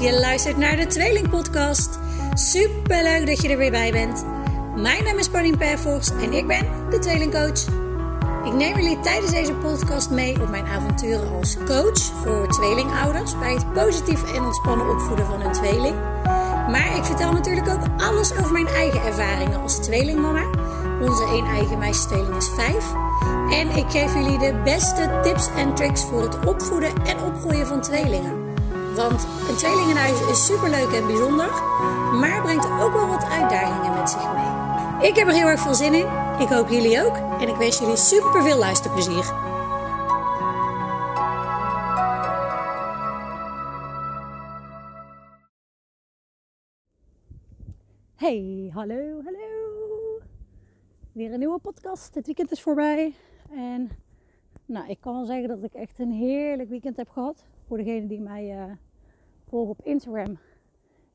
Je luistert naar de Tweeling Podcast. Super leuk dat je er weer bij bent. Mijn naam is Pauline Perfors en ik ben de Tweelingcoach. Ik neem jullie tijdens deze podcast mee op mijn avonturen als coach voor tweelingouders bij het positief en ontspannen opvoeden van hun tweeling. Maar ik vertel natuurlijk ook alles over mijn eigen ervaringen als tweelingmama. Onze één eigen meisjestweeling is vijf. En ik geef jullie de beste tips en tricks voor het opvoeden en opgroeien van tweelingen. Want een tweelingenhuis is superleuk en bijzonder, maar brengt ook wel wat uitdagingen met zich mee. Ik heb er heel erg veel zin in. Ik hoop jullie ook. En ik wens jullie super veel luisterplezier. Hey, hallo, hallo. Weer een nieuwe podcast. Het weekend is voorbij. En nou, ik kan wel zeggen dat ik echt een heerlijk weekend heb gehad. Voor degenen die mij uh, volgen op Instagram.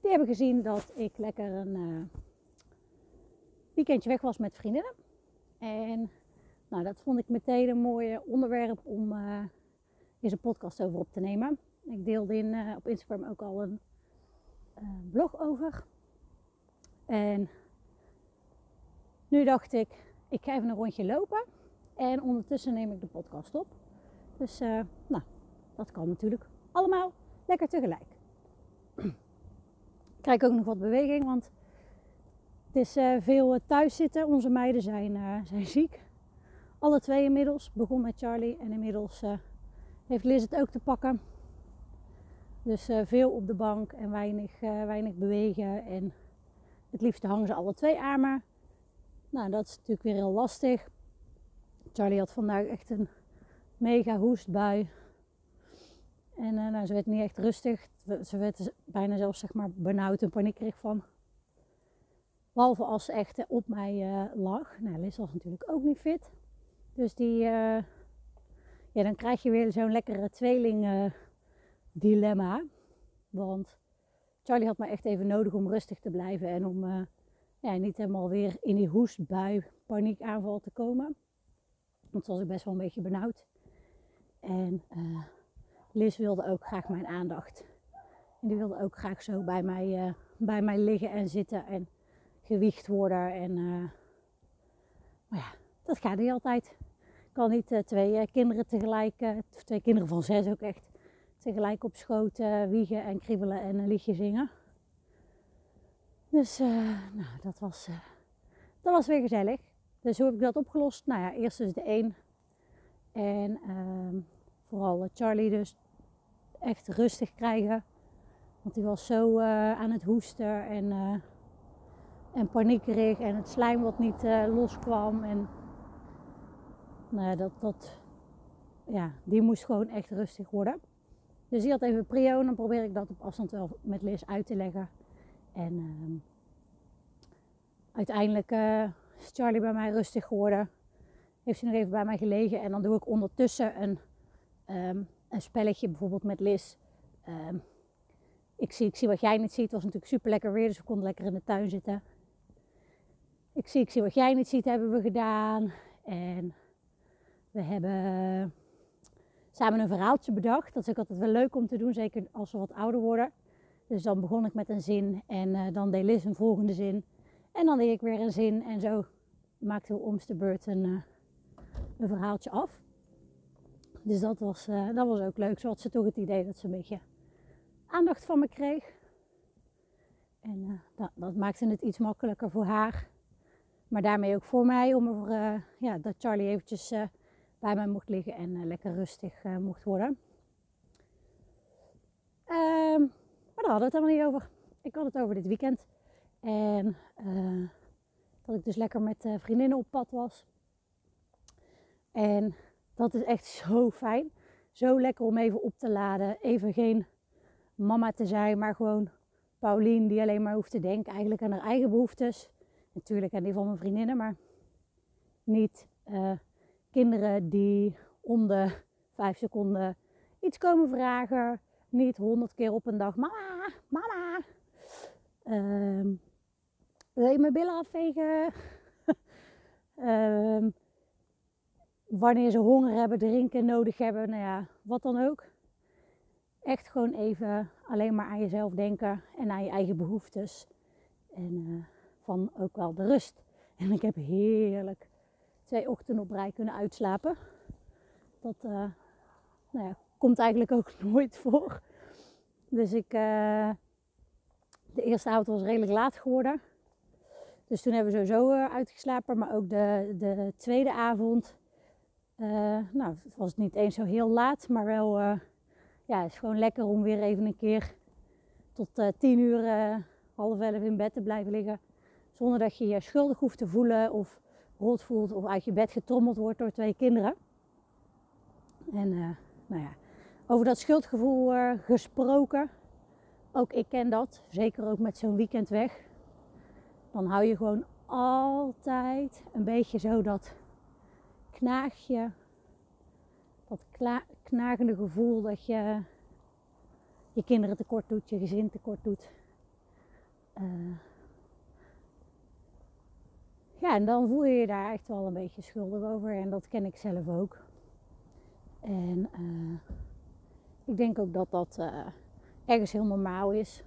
Die hebben gezien dat ik lekker een uh, weekendje weg was met vriendinnen. En nou, dat vond ik meteen een mooi onderwerp om uh, deze podcast over op te nemen. Ik deelde in, op Instagram ook al een blog over. En nu dacht ik, ik ga even een rondje lopen. En ondertussen neem ik de podcast op. Dus nou, dat kan natuurlijk allemaal lekker tegelijk. Ik krijg ook nog wat beweging, want het is uh, veel uh, thuis zitten. Onze meiden zijn, zijn ziek. Alle twee inmiddels. Begon met Charlie en inmiddels heeft Liz het ook te pakken. Dus veel op de bank en weinig, weinig bewegen. En het liefst hangen ze alle twee me. Nou, dat is natuurlijk weer heel lastig. Charlie had vandaag echt een mega hoestbui. En uh, nou, ze werd niet echt rustig. Ze werd bijna zelfs zeg maar benauwd en paniekerig van. Behalve als ze echt op mij uh, lag. Nou, Liz was natuurlijk ook niet fit. Dus die, ja, dan krijg je weer zo'n lekkere tweeling dilemma. Want Charlie had me echt even nodig om rustig te blijven en om ja, niet helemaal weer in die hoestbui paniekaanval te komen. Want toen was ik best wel een beetje benauwd. En Liz wilde ook graag mijn aandacht. En die wilde ook graag zo bij mij, uh, bij mij liggen en zitten en gewicht worden. En, uh, maar ja, dat gaat niet altijd. Ik kan niet twee kinderen tegelijk, twee kinderen van zes ook echt, tegelijk op schoot wiegen en kriebelen en een liedje zingen. Dus nou, dat, was, dat was weer gezellig. Dus hoe heb ik dat opgelost? Nou ja, eerst dus de één. En uh, vooral Charlie dus echt rustig krijgen. Want die was zo uh, aan het hoesten en, uh, en paniekerig. En het slijm wat niet uh, loskwam. En nou ja, dat, dat, ja, die moest gewoon echt rustig worden. Dus die had even prio. En dan probeer ik dat op afstand wel met Liz uit te leggen. En ehm, uiteindelijk is Charlie bij mij rustig geworden. Heeft hij nog even bij mij gelegen. En dan doe ik ondertussen een, um, een spelletje bijvoorbeeld met Liz. Um, ik, zie, ik zie wat jij niet ziet. Het was natuurlijk super lekker weer, dus we konden lekker in de tuin zitten. Ik zie, ik zie wat jij niet ziet, hebben we gedaan. En we hebben samen een verhaaltje bedacht. Dat is ook altijd wel leuk om te doen, zeker als we wat ouder worden. Dus dan begon ik met een zin en uh, dan deed Liz een volgende zin. En dan deed ik weer een zin en zo maakten we om de beurt een, uh, een verhaaltje af. Dus dat was, uh, dat was ook leuk. Zo had ze toch het idee dat ze een beetje aandacht van me kreeg. En uh, dat, dat, maakte het iets makkelijker voor haar. Maar daarmee ook voor mij om er, ja, dat Charlie eventjes bij mij mocht liggen en lekker rustig mocht worden. Ehm, maar daar hadden we het helemaal niet over. Ik had het over dit weekend. En dat ik dus lekker met vriendinnen op pad was. En dat is echt zo fijn. Zo lekker om even op te laden. Even geen mama te zijn, maar gewoon Paulien die alleen maar hoeft te denken eigenlijk aan haar eigen behoeftes. Natuurlijk aan die van mijn vriendinnen, maar niet uh, kinderen die om de vijf seconden iets komen vragen. Niet honderd keer op een dag, mama, mama. Uh, wil je mijn billen afvegen? um, wanneer ze honger hebben, drinken nodig hebben, nou ja, wat dan ook. echt gewoon even alleen maar aan jezelf denken en aan je eigen behoeftes. En uh, van ook wel de rust. En ik heb heerlijk twee ochtenden op rij kunnen uitslapen. Dat uh, nou ja, komt eigenlijk ook nooit voor. Dus ik, uh, de eerste avond was redelijk laat geworden. Dus toen hebben we sowieso uitgeslapen. Maar ook de, de tweede avond, nou, was het niet eens zo heel laat, maar wel, ja, het is gewoon lekker om weer even een keer tot tien uur, half elf in bed te blijven liggen. Zonder dat je je schuldig hoeft te voelen of rot voelt of uit je bed getrommeld wordt door twee kinderen. En nou ja, over dat schuldgevoel gesproken. Ook ik ken dat, zeker ook met zo'n weekend weg. Dan hou je gewoon altijd een beetje zo dat knaagje, dat knagende gevoel dat je je kinderen tekort doet, je gezin tekort doet. Uh, ja, en dan voel je je daar echt wel een beetje schuldig over. En dat ken ik zelf ook. En uh, ik denk ook dat dat uh, ergens heel normaal is.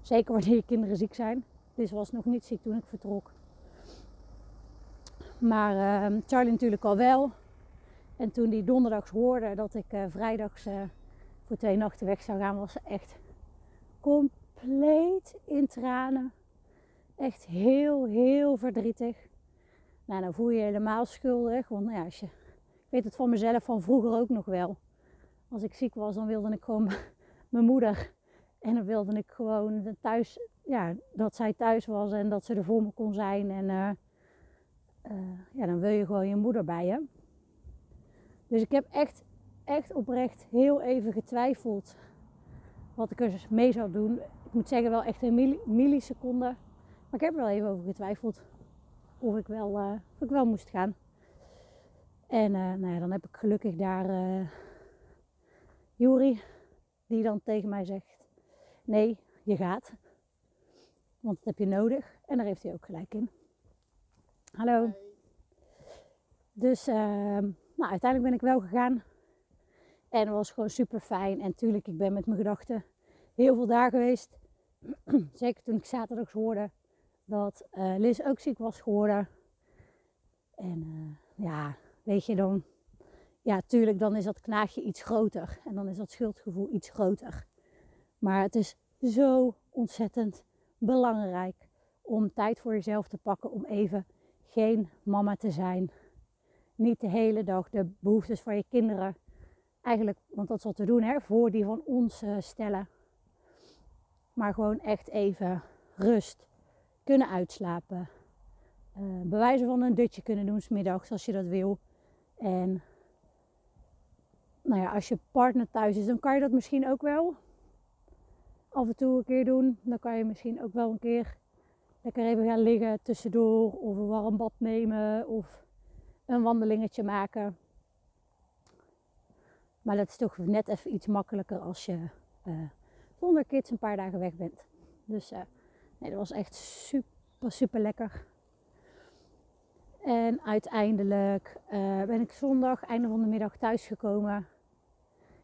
Zeker wanneer je kinderen ziek zijn. Dit was nog niet ziek toen ik vertrok. Maar uh, Charlie natuurlijk al wel. En toen die donderdags hoorde dat ik vrijdags voor twee nachten weg zou gaan, was ze echt compleet in tranen. Echt heel, heel verdrietig. Nou, dan voel je je helemaal schuldig. Want nou ja, als je, ik weet het van mezelf van vroeger ook nog wel. Als ik ziek was, dan wilde ik gewoon mijn moeder. En dan wilde ik gewoon thuis, ja, dat zij thuis was en dat ze er voor me kon zijn. En uh, ja, dan wil je gewoon je moeder bij je. Dus ik heb echt, echt oprecht heel even getwijfeld wat ik er mee zou doen. Ik moet zeggen, wel echt een milliseconde. Maar ik heb er wel even over getwijfeld of ik wel, uh, of ik wel moest gaan. En uh, nou ja, dan heb ik gelukkig daar uh, die dan tegen mij zegt: Nee, je gaat. Want dat heb je nodig. En daar heeft hij ook gelijk in. Hallo. Dus ehm, nou, uiteindelijk ben ik wel gegaan. En het was gewoon super fijn. En tuurlijk, ik ben met mijn gedachten heel veel daar geweest. Zeker toen ik zaterdags hoorde dat uh, Liz ook ziek was geworden. En uh, ja, weet je dan, ja, tuurlijk, dan is dat knaagje iets groter. En dan is dat schuldgevoel iets groter. Maar het is zo ontzettend belangrijk om tijd voor jezelf te pakken om even geen mama te zijn. Niet de hele dag de behoeftes van je kinderen, eigenlijk, want dat is te doen, hè, voor die van ons uh, stellen. Maar gewoon echt even rust kunnen uitslapen. Uh, bewijzen van een dutje kunnen doen smiddags als je dat wil. En nou ja, als je partner thuis is, dan kan je dat misschien ook wel af en toe een keer doen. Dan kan je misschien ook wel een keer lekker even gaan liggen tussendoor. Of een warm bad nemen. Of een wandelingetje maken. Maar dat is toch net even iets makkelijker als je uh, zonder kids een paar dagen weg bent. Dus uh, Nee, dat was echt super, super lekker. En uiteindelijk uh, ben ik zondag, einde van de middag, thuis gekomen.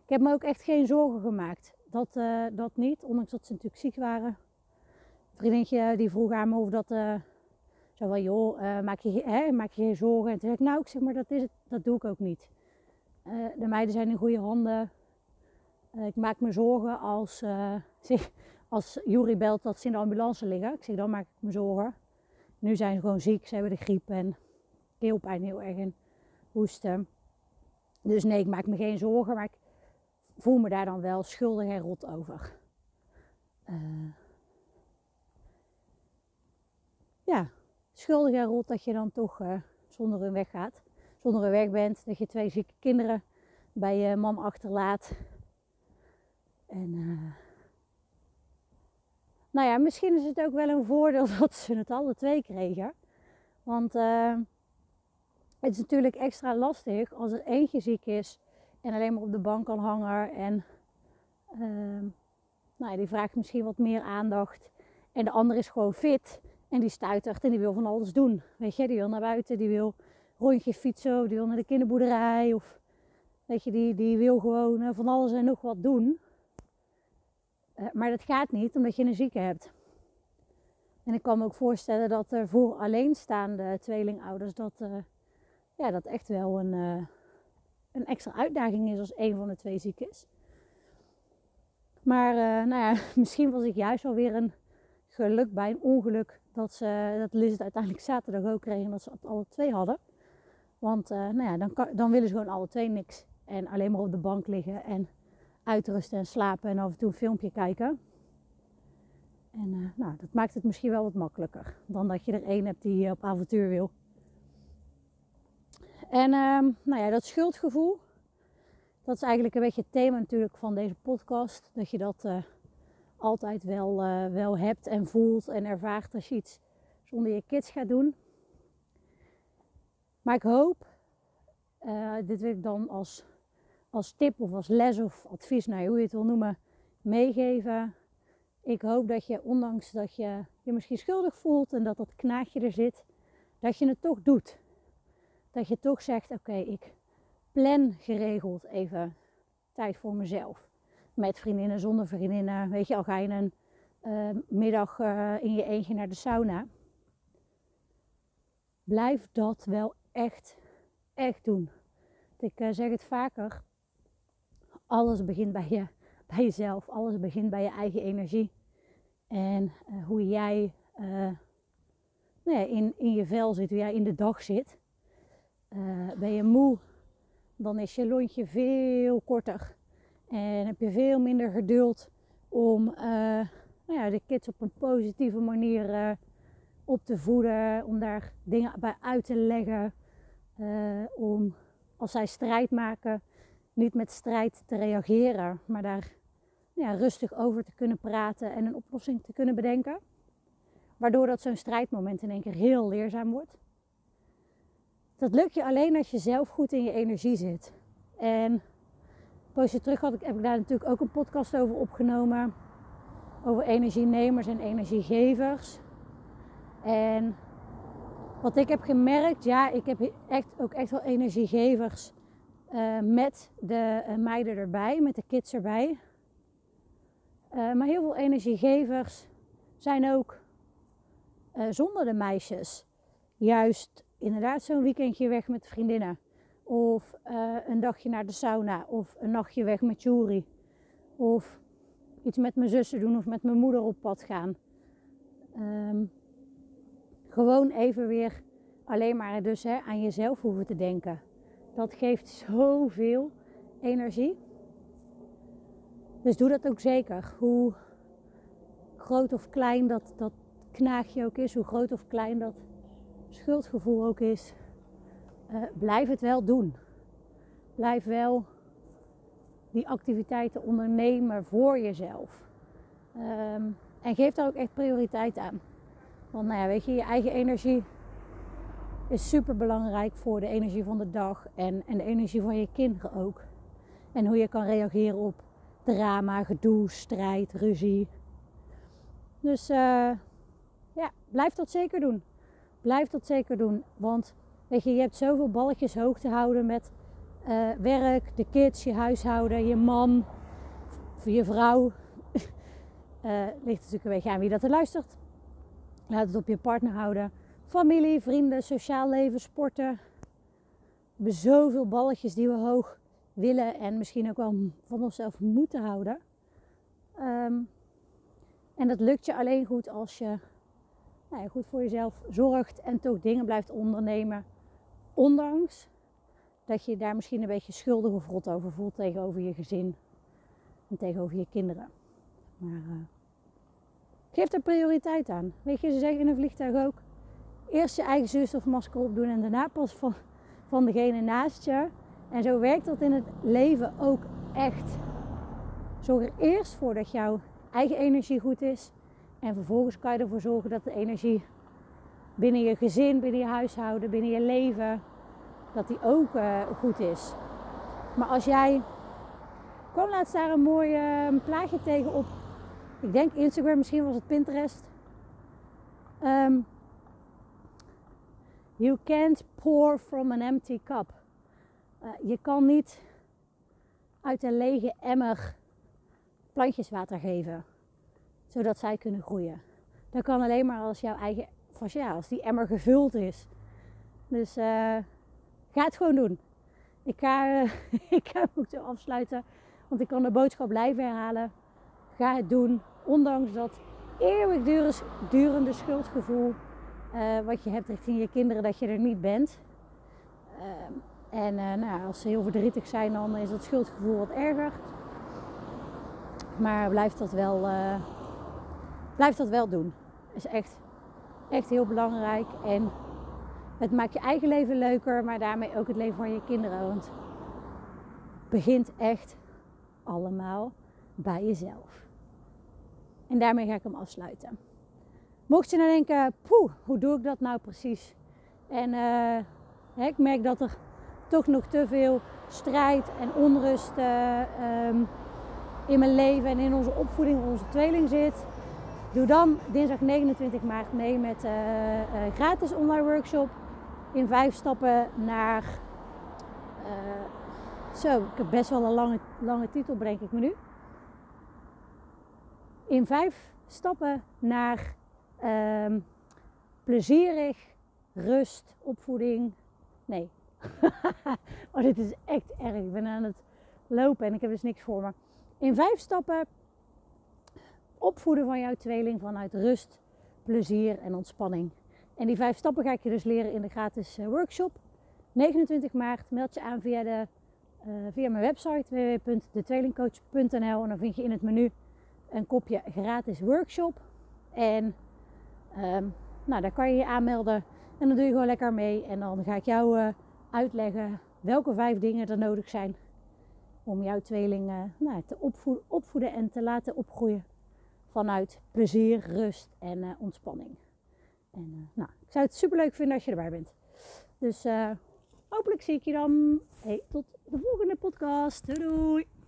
Ik heb me ook echt geen zorgen gemaakt. Dat, dat niet, ondanks dat ze natuurlijk ziek waren. Vriendinnetje die vroeg aan me of dat... Uh, zo van, joh, maak, je, hè, maak je geen zorgen. En toen zei ik, nou, ik zeg maar, dat, is het, dat doe ik ook niet. de meiden zijn in goede handen. ik maak me zorgen als, als Jury belt dat ze in de ambulance liggen, ik zeg dan maak ik me zorgen. Nu zijn ze gewoon ziek, ze hebben de griep en keelpijn heel erg en hoesten. Dus nee, ik maak me geen zorgen, maar ik voel me daar dan wel schuldig en rot over. Ja, schuldig en rot dat je dan toch uh, zonder hun weggaat. Zonder hun weg bent, dat je twee zieke kinderen bij je mam achterlaat. En uh, nou ja, misschien is het ook wel een voordeel dat ze het alle twee kregen. Want uh, het is natuurlijk extra lastig als er eentje ziek is en alleen maar op de bank kan hangen. En uh, nou ja, die vraagt misschien wat meer aandacht. En de ander is gewoon fit en die stuitert en die wil van alles doen. Weet je, die wil naar buiten, die wil rondje fietsen, die wil naar de kinderboerderij. Of weet je, die, die wil gewoon van alles en nog wat doen. Uh, maar dat gaat niet omdat je een zieke hebt. En ik kan me ook voorstellen dat er voor alleenstaande tweelingouders dat, uh, ja, dat echt wel een, een extra uitdaging is als een van de twee ziek is. Maar nou ja, misschien was ik juist wel weer een geluk bij een ongeluk dat, ze, dat Liz het uiteindelijk zaterdag ook kreeg en dat ze het alle twee hadden. Want nou ja, dan, kan, dan willen ze gewoon alle twee niks. En alleen maar op de bank liggen en uitrusten en slapen en af en toe een filmpje kijken. En uh, nou, dat maakt het misschien wel wat makkelijker dan dat je er één hebt die op avontuur wil. En uh, nou ja, dat schuldgevoel, dat is eigenlijk een beetje het thema natuurlijk van deze podcast. Dat je dat altijd wel, uh, wel hebt en voelt en ervaart als je iets zonder je kids gaat doen. Maar ik hoop, dit wil ik dan als als tip of als les of advies, nou, hoe je het wil noemen, meegeven. Ik hoop dat je, ondanks dat je je misschien schuldig voelt en dat dat knaagje er zit, dat je het toch doet. Dat je toch zegt: Oké, ik plan geregeld even tijd voor mezelf. Met vriendinnen, zonder vriendinnen. Weet je, al ga je een uh, middag uh, in je eentje naar de sauna. Blijf dat wel echt, echt doen. Ik uh, zeg het vaker alles begint bij, je, bij jezelf. Alles begint bij je eigen energie. En hoe jij nou ja, in, in je vel zit, hoe jij in de dag zit. Ben je moe, dan is je lontje veel korter. En heb je veel minder geduld om nou ja, de kids op een positieve manier op te voeden. Om daar dingen bij uit te leggen. om als zij strijd maken, niet met strijd te reageren, maar daar ja, rustig over te kunnen praten en een oplossing te kunnen bedenken. Waardoor dat zo'n strijdmoment in één keer heel leerzaam wordt. Dat lukt je alleen als je zelf goed in je energie zit. En poosje terug had ik, heb ik daar natuurlijk ook een podcast over opgenomen. Over energienemers en energiegevers. En wat ik heb gemerkt, ja, ik heb echt, ook echt wel energiegevers uh, met de uh, meiden erbij, met de kids erbij. Uh, maar heel veel energiegevers zijn ook zonder de meisjes. Juist inderdaad zo'n weekendje weg met vriendinnen. Of een dagje naar de sauna. Of een nachtje weg met Juri. Of iets met mijn zussen doen of met mijn moeder op pad gaan. Um, gewoon even weer alleen maar dus hè, aan jezelf hoeven te denken. Dat geeft zoveel energie. Dus doe dat ook zeker. Hoe groot of klein dat, dat knaagje ook is, hoe groot of klein dat schuldgevoel ook is, uh, blijf het wel doen. Blijf wel die activiteiten ondernemen voor jezelf. Um, en geef daar ook echt prioriteit aan. Want nou ja, weet je, je eigen energie is super belangrijk voor de energie van de dag en, en de energie van je kinderen ook. En hoe je kan reageren op drama, gedoe, strijd, ruzie. Dus uh, ja, blijf dat zeker doen. Blijf dat zeker doen. Want je, hebt zoveel balletjes hoog te houden met uh, werk, de kids, je huishouden, je man, je vrouw. uh, ligt natuurlijk een beetje aan wie dat er luistert. Laat het op je partner houden. Familie, vrienden, sociaal leven, sporten. We hebben zoveel balletjes die we hoog willen en misschien ook wel van onszelf moeten houden. Um, en dat lukt je alleen goed als je nou ja, goed voor jezelf zorgt en toch dingen blijft ondernemen. Ondanks dat je daar misschien een beetje schuldig of rot over voelt tegenover je gezin en tegenover je kinderen. Maar uh, geef er prioriteit aan. Weet je, ze zeggen in een vliegtuig ook: eerst je eigen zuurstofmasker opdoen en daarna pas van, van degene naast je. En zo werkt dat in het leven ook echt. Zorg er eerst voor dat jouw eigen energie goed is. En vervolgens kan je ervoor zorgen dat de energie binnen je gezin, binnen je huishouden, binnen je leven, dat die ook uh, goed is. Maar als jij. Ik kwam laatst daar een mooi uh, plaatje tegen op. Ik denk Instagram, misschien was het Pinterest. Um, You can't pour from an empty cup. Uh, je kan niet uit een lege emmer plantjes water geven, zodat zij kunnen groeien. Dat kan alleen maar als jouw eigen, als, ja, als die emmer gevuld is. Dus uh, ga het gewoon doen. Ik ga, uh, ik ga zo afsluiten, want ik kan de boodschap blijven herhalen. Ga het doen, ondanks dat eeuwig durende schuldgevoel uh, wat je hebt richting je kinderen dat je er niet bent. en nou, als ze heel verdrietig zijn, dan is dat schuldgevoel wat erger. Maar blijf dat wel, blijf dat wel doen. Is echt, echt heel belangrijk. En het maakt je eigen leven leuker, maar daarmee ook het leven van je kinderen. Want het begint echt allemaal bij jezelf. En daarmee ga ik hem afsluiten. Mocht je nou denken, poeh, hoe doe ik dat nou precies? En uh, ik merk dat er toch nog te veel strijd en onrust uh, um, in mijn leven en in onze opvoeding, onze tweeling zit. Doe dan dinsdag 29 maart mee met uh, uh, gratis online workshop in vijf stappen naar. Uh, zo, ik heb best wel een lange, lange titel, bedenk ik me nu. In vijf stappen naar um, plezierig, rust, opvoeding. Nee. oh, dit is echt erg. Ik ben aan het lopen en ik heb dus niks voor me. In vijf stappen opvoeden van jouw tweeling vanuit rust, plezier en ontspanning. En die vijf stappen ga ik je dus leren in de gratis eh, workshop. 29 maart meld je aan via, de, uh, via mijn website www.detweelingcoach.nl en dan vind je in het menu een kopje gratis workshop. En um, nou, daar kan je je aanmelden en dan doe je gewoon lekker mee. En dan ga ik jou uh, uitleggen welke vijf dingen er nodig zijn om jouw tweeling nou, te opvoeden en te laten opgroeien vanuit plezier, rust en uh, ontspanning. En uh, nou, ik zou het super leuk vinden als je erbij bent. Dus uh, hopelijk zie ik je dan. Hey, tot de volgende podcast. Doei!